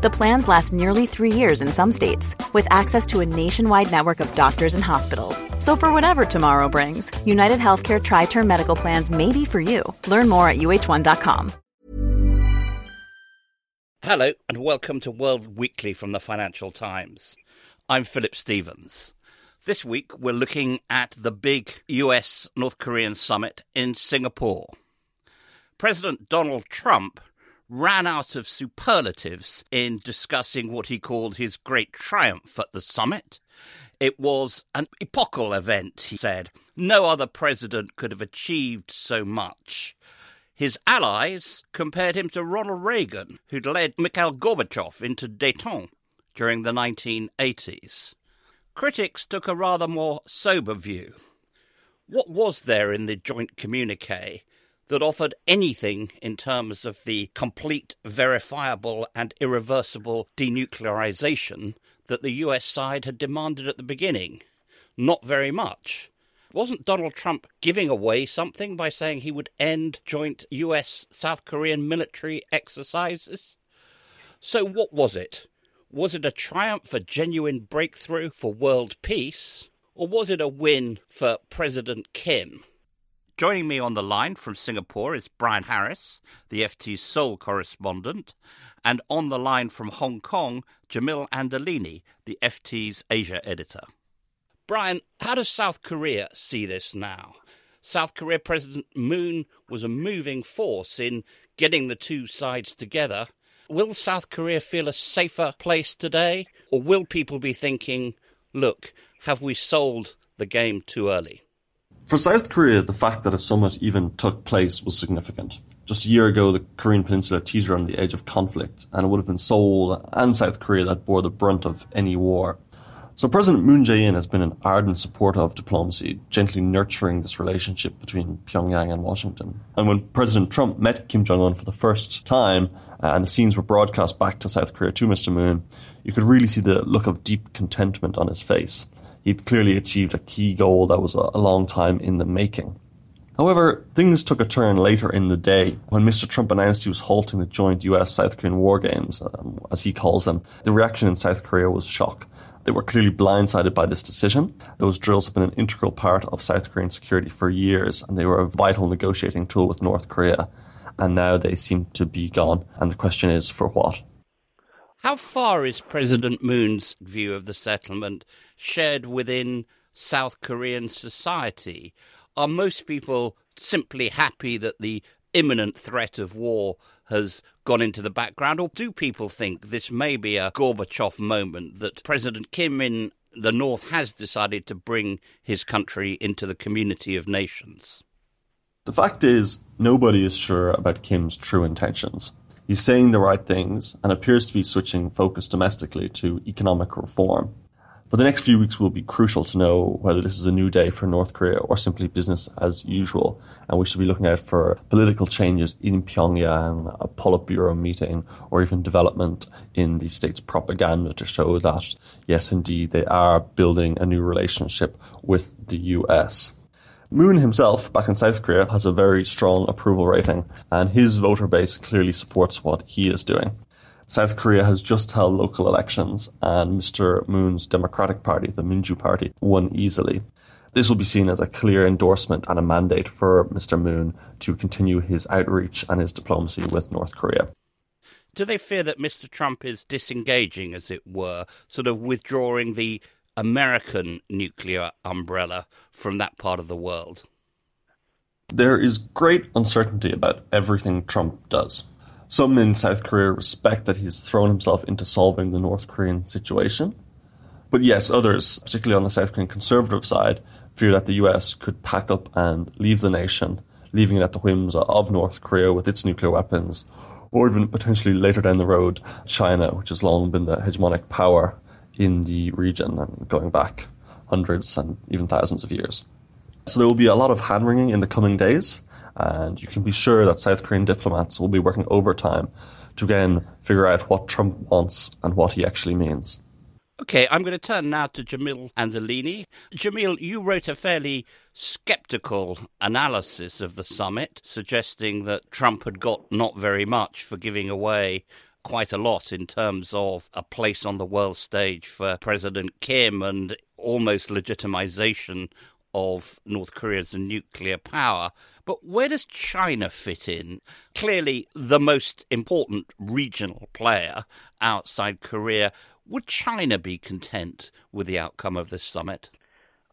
The plans last nearly three years in some states, with access to a nationwide network of doctors and hospitals. So, for whatever tomorrow brings, United Healthcare Tri Term Medical Plans may be for you. Learn more at uh1.com. Hello, and welcome to World Weekly from the Financial Times. I'm Philip Stephens. This week, we're looking at the big US North Korean summit in Singapore. President Donald Trump ran out of superlatives in discussing what he called his great triumph at the summit. It was an epochal event, he said. No other president could have achieved so much. His allies compared him to Ronald Reagan, who'd led Mikhail Gorbachev into detente during the 1980s. Critics took a rather more sober view. What was there in the joint communique that offered anything in terms of the complete, verifiable, and irreversible denuclearization that the US side had demanded at the beginning? Not very much. Wasn't Donald Trump giving away something by saying he would end joint US South Korean military exercises? So, what was it? Was it a triumph, a genuine breakthrough for world peace, or was it a win for President Kim? Joining me on the line from Singapore is Bryan Harris, the FT's Seoul correspondent, and on the line from Hong Kong, Jamil Anderlini, the FT's Asia editor. Bryan, how does South Korea see this now? South Korea President Moon was a moving force in getting the two sides together Will South Korea feel a safer place today? Or will people be thinking, look, have we sold the game too early? For South Korea, the fact that a summit even took place was significant. Just a year ago, the Korean Peninsula teetered on the edge of conflict, and it would have been Seoul and South Korea that bore the brunt of any war. So President Moon Jae-in has been an ardent supporter of diplomacy, gently nurturing this relationship between Pyongyang and Washington. And when President Trump met Kim Jong-un for the first time, uh, and the scenes were broadcast back to South Korea to Mr. Moon, you could really see the look of deep contentment on his face. He'd clearly achieved a key goal that was a long time in the making. However, things took a turn later in the day when Mr. Trump announced he was halting the joint US South Korean war games, um, as he calls them. The reaction in South Korea was shock. They were clearly blindsided by this decision. Those drills have been an integral part of South Korean security for years, and they were a vital negotiating tool with North Korea. And now they seem to be gone. And the question is, for what? How far is President Moon's view of the settlement shared within South Korean society? Are most people simply happy that the imminent threat of war has gone into the background? Or do people think this may be a Gorbachev moment that President Kim in the North has decided to bring his country into the community of nations? The fact is, nobody is sure about Kim's true intentions. He's saying the right things and appears to be switching focus domestically to economic reform. But the next few weeks will be crucial to know whether this is a new day for North Korea or simply business as usual. And we should be looking out for political changes in Pyongyang, a Politburo meeting, or even development in the state's propaganda to show that, yes, indeed, they are building a new relationship with the US. Moon himself, back in South Korea, has a very strong approval rating, and his voter base clearly supports what he is doing. South Korea has just held local elections, and Mr. Moon's Democratic Party, the Minju Party, won easily. This will be seen as a clear endorsement and a mandate for Mr. Moon to continue his outreach and his diplomacy with North Korea. Do they fear that Mr. Trump is disengaging, as it were, sort of withdrawing the American nuclear umbrella from that part of the world? There is great uncertainty about everything Trump does. Some in South Korea respect that he's thrown himself into solving the North Korean situation. But yes, others, particularly on the South Korean conservative side, fear that the US could pack up and leave the nation, leaving it at the whims of North Korea with its nuclear weapons, or even potentially later down the road, China, which has long been the hegemonic power in the region and going back hundreds and even thousands of years. So there will be a lot of hand wringing in the coming days And you can be sure that South Korean diplomats will be working overtime to again figure out what Trump wants and what he actually means. Okay, I'm going to turn now to Jamil Anderlini. Jamil, you wrote a fairly skeptical analysis of the summit, suggesting that Trump had got not very much for giving away quite a lot in terms of a place on the world stage for President Kim and almost legitimization of North Korea as a nuclear power. But where does China fit in? Clearly, the most important regional player outside Korea. Would China be content with the outcome of this summit?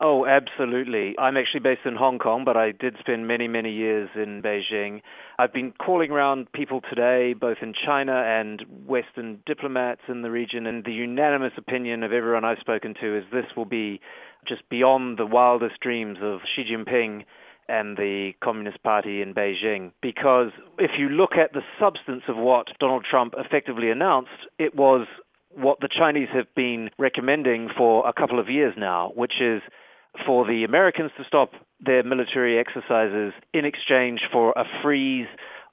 Oh, absolutely. I'm actually based in Hong Kong, but I did spend many, many years in Beijing. I've been calling around people today, both in China and Western diplomats in the region, and the unanimous opinion of everyone I've spoken to is this will be just beyond the wildest dreams of Xi Jinping and the Communist Party in Beijing. Because if you look at the substance of what Donald Trump effectively announced, it was what the Chinese have been recommending for a couple of years now, which is for the Americans to stop their military exercises in exchange for a freeze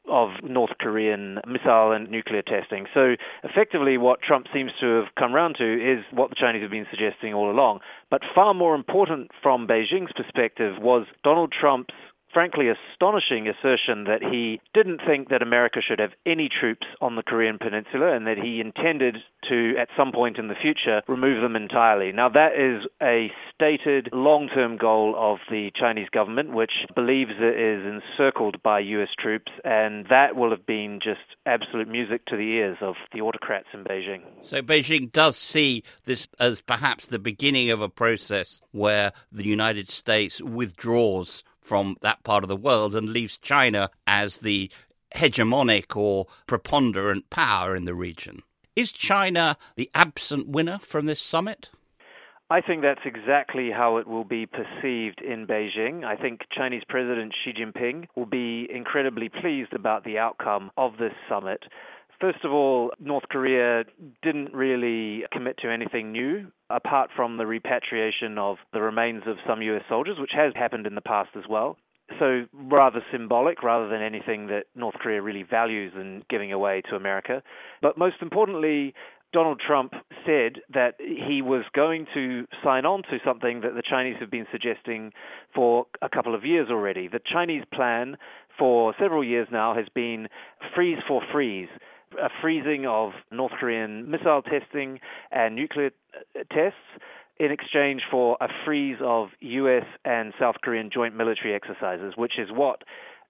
of North Korean missile and nuclear testing. So effectively, what Trump seems to have come round to is what the Chinese have been suggesting all along. But far more important from Beijing's perspective was Donald Trump's frankly astonishing assertion that he didn't think that America should have any troops on the Korean Peninsula and that he intended to, at some point in the future, remove them entirely. Now, that is a stated long term goal of the Chinese government, which believes it is encircled by U.S. troops, and that will have been just absolute music to the ears of the autocrats in Beijing. So, Beijing does see this as perhaps the beginning of a process where the United States withdraws from that part of the world and leaves China as the hegemonic or preponderant power in the region. Is China the absent winner from this summit? I think that's exactly how it will be perceived in Beijing. I think Chinese President Xi Jinping will be incredibly pleased about the outcome of this summit. First of all, North Korea didn't really commit to anything new apart from the repatriation of the remains of some US soldiers, which has happened in the past as well. So, rather symbolic rather than anything that North Korea really values in giving away to America. But most importantly, Donald Trump said that he was going to sign on to something that the Chinese have been suggesting for a couple of years already. The Chinese plan for several years now has been freeze for freeze a freezing of North Korean missile testing and nuclear uh, tests in exchange for a freeze of U.S. and South Korean joint military exercises, which is what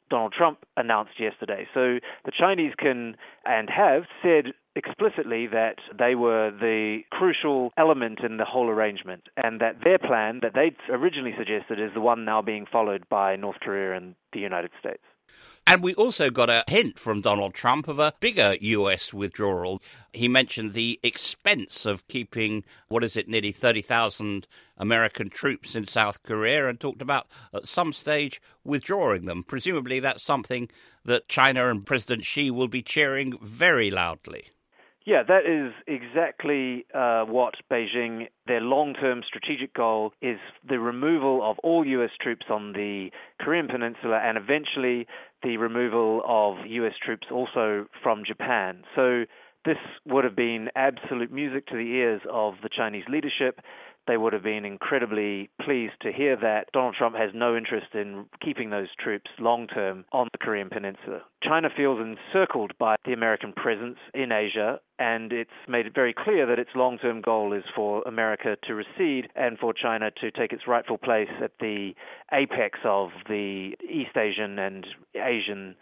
Donald Trump announced yesterday. So the Chinese can and have said explicitly that they were the crucial element in the whole arrangement and that their plan that they'd originally suggested is the one now being followed by North Korea and the United States. And we also got a hint from Donald Trump of a bigger US withdrawal. He mentioned the expense of keeping, what is it, nearly 30,000 American troops in South Korea and talked about at some stage withdrawing them. Presumably, that's something that China and President Xi will be cheering very loudly. Yeah, that is exactly uh, what Beijing, their long term strategic goal is the removal of all U.S. troops on the Korean Peninsula and eventually the removal of U.S. troops also from Japan. So this would have been absolute music to the ears of the Chinese leadership they would have been incredibly pleased to hear that Donald Trump has no interest in keeping those troops long term on the Korean Peninsula. China feels encircled by the American presence in Asia, and it's made it very clear that its long term goal is for America to recede and for China to take its rightful place at the apex of the East Asian and Asian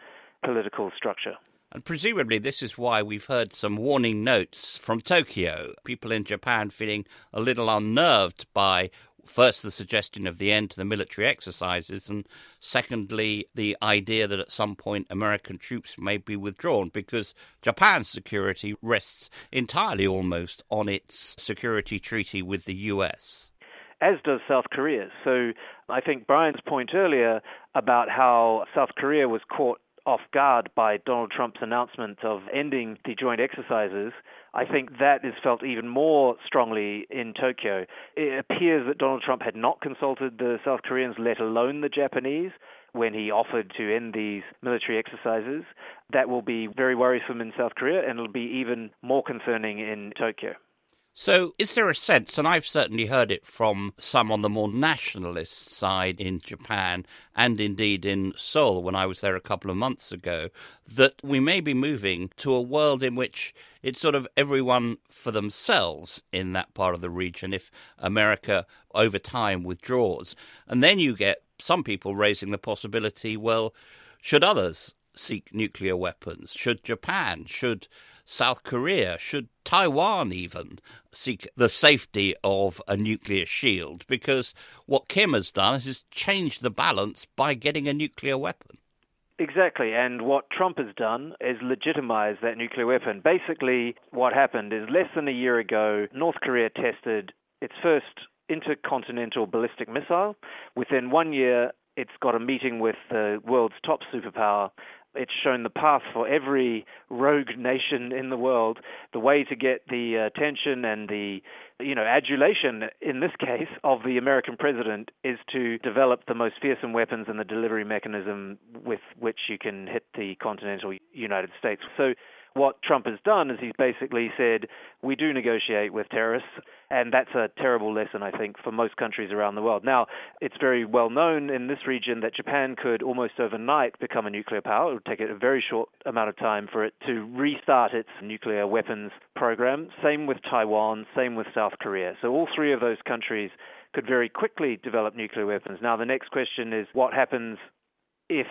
political structure. And presumably, this is why we've heard some warning notes from Tokyo. People in Japan feeling a little unnerved by first the suggestion of the end to the military exercises, and secondly, the idea that at some point American troops may be withdrawn because Japan's security rests entirely almost on its security treaty with the US. As does South Korea. So I think Bryan's point earlier about how South Korea was caught off guard by Donald Trump's announcement of ending the joint exercises, I think that is felt even more strongly in Tokyo. It appears that Donald Trump had not consulted the South Koreans, let alone the Japanese, when he offered to end these military exercises. That will be very worrisome in South Korea and it'll be even more concerning in Tokyo. So, is there a sense, and I've certainly heard it from some on the more nationalist side in Japan and indeed in Seoul when I was there a couple of months ago, that we may be moving to a world in which it's sort of everyone for themselves in that part of the region if America over time withdraws. And then you get some people raising the possibility well, should others seek nuclear weapons? Should Japan? Should South Korea, should Taiwan even seek the safety of a nuclear shield? Because what Kim has done is changed the balance by getting a nuclear weapon. Exactly, and what Trump has done is legitimize that nuclear weapon. Basically, what happened is less than a year ago, North Korea tested its first intercontinental ballistic missile. Within one year, it's got a meeting with the world's top superpower it's shown the path for every rogue nation in the world, the way to get the uh, attention and the you know adulation in this case of the American president is to develop the most fearsome weapons and the delivery mechanism with which you can hit the continental United States. So what Trump has done is he's basically said, we do negotiate with terrorists, and that's a terrible lesson, I think, for most countries around the world. Now, it's very well known in this region that Japan could almost overnight become a nuclear power. It would take a very short amount of time for it to restart its nuclear weapons program. Same with Taiwan, same with South Korea. So all three of those countries could very quickly develop nuclear weapons. Now, the next question is what happens if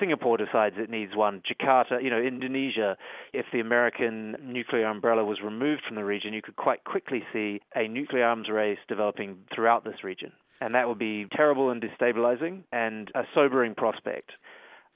Singapore decides it needs one, Jakarta, you know, Indonesia, if the American nuclear umbrella was removed from the region, you could quite quickly see a nuclear arms race developing throughout this region. And that would be terrible and destabilizing and a sobering prospect.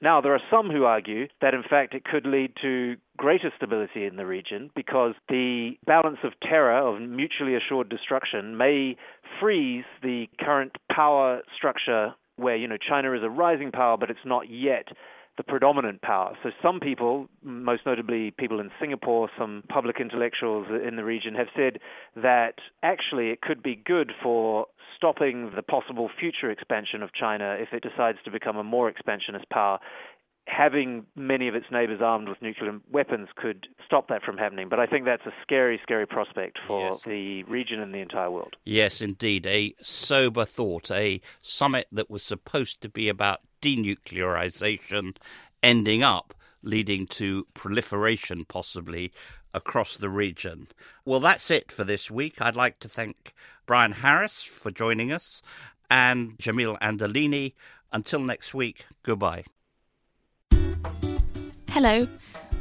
Now, there are some who argue that in fact it could lead to greater stability in the region because the balance of terror, of mutually assured destruction, may freeze the current power structure where you know China is a rising power, but it's not yet the predominant power. So some people, most notably people in Singapore, some public intellectuals in the region, have said that actually it could be good for stopping the possible future expansion of China if it decides to become a more expansionist power having many of its neighbors armed with nuclear weapons could stop that from happening. But I think that's a scary, scary prospect for yes. the region and the entire world. Yes, indeed. A sober thought. A summit that was supposed to be about denuclearization ending up leading to proliferation, possibly, across the region. Well, that's it for this week. I'd like to thank Bryan Harris for joining us and Jamil Anderlini. Until next week, goodbye. Hello.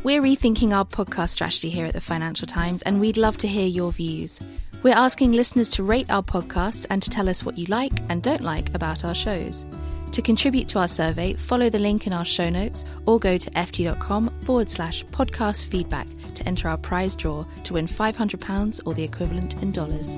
We're rethinking our podcast strategy here at the Financial Times, and we'd love to hear your views. We're asking listeners to rate our podcasts and to tell us what you like and don't like about our shows. To contribute to our survey, follow the link in our show notes or go to ft.com forward slash podcast feedback to enter our prize draw to win £500 or the equivalent in dollars.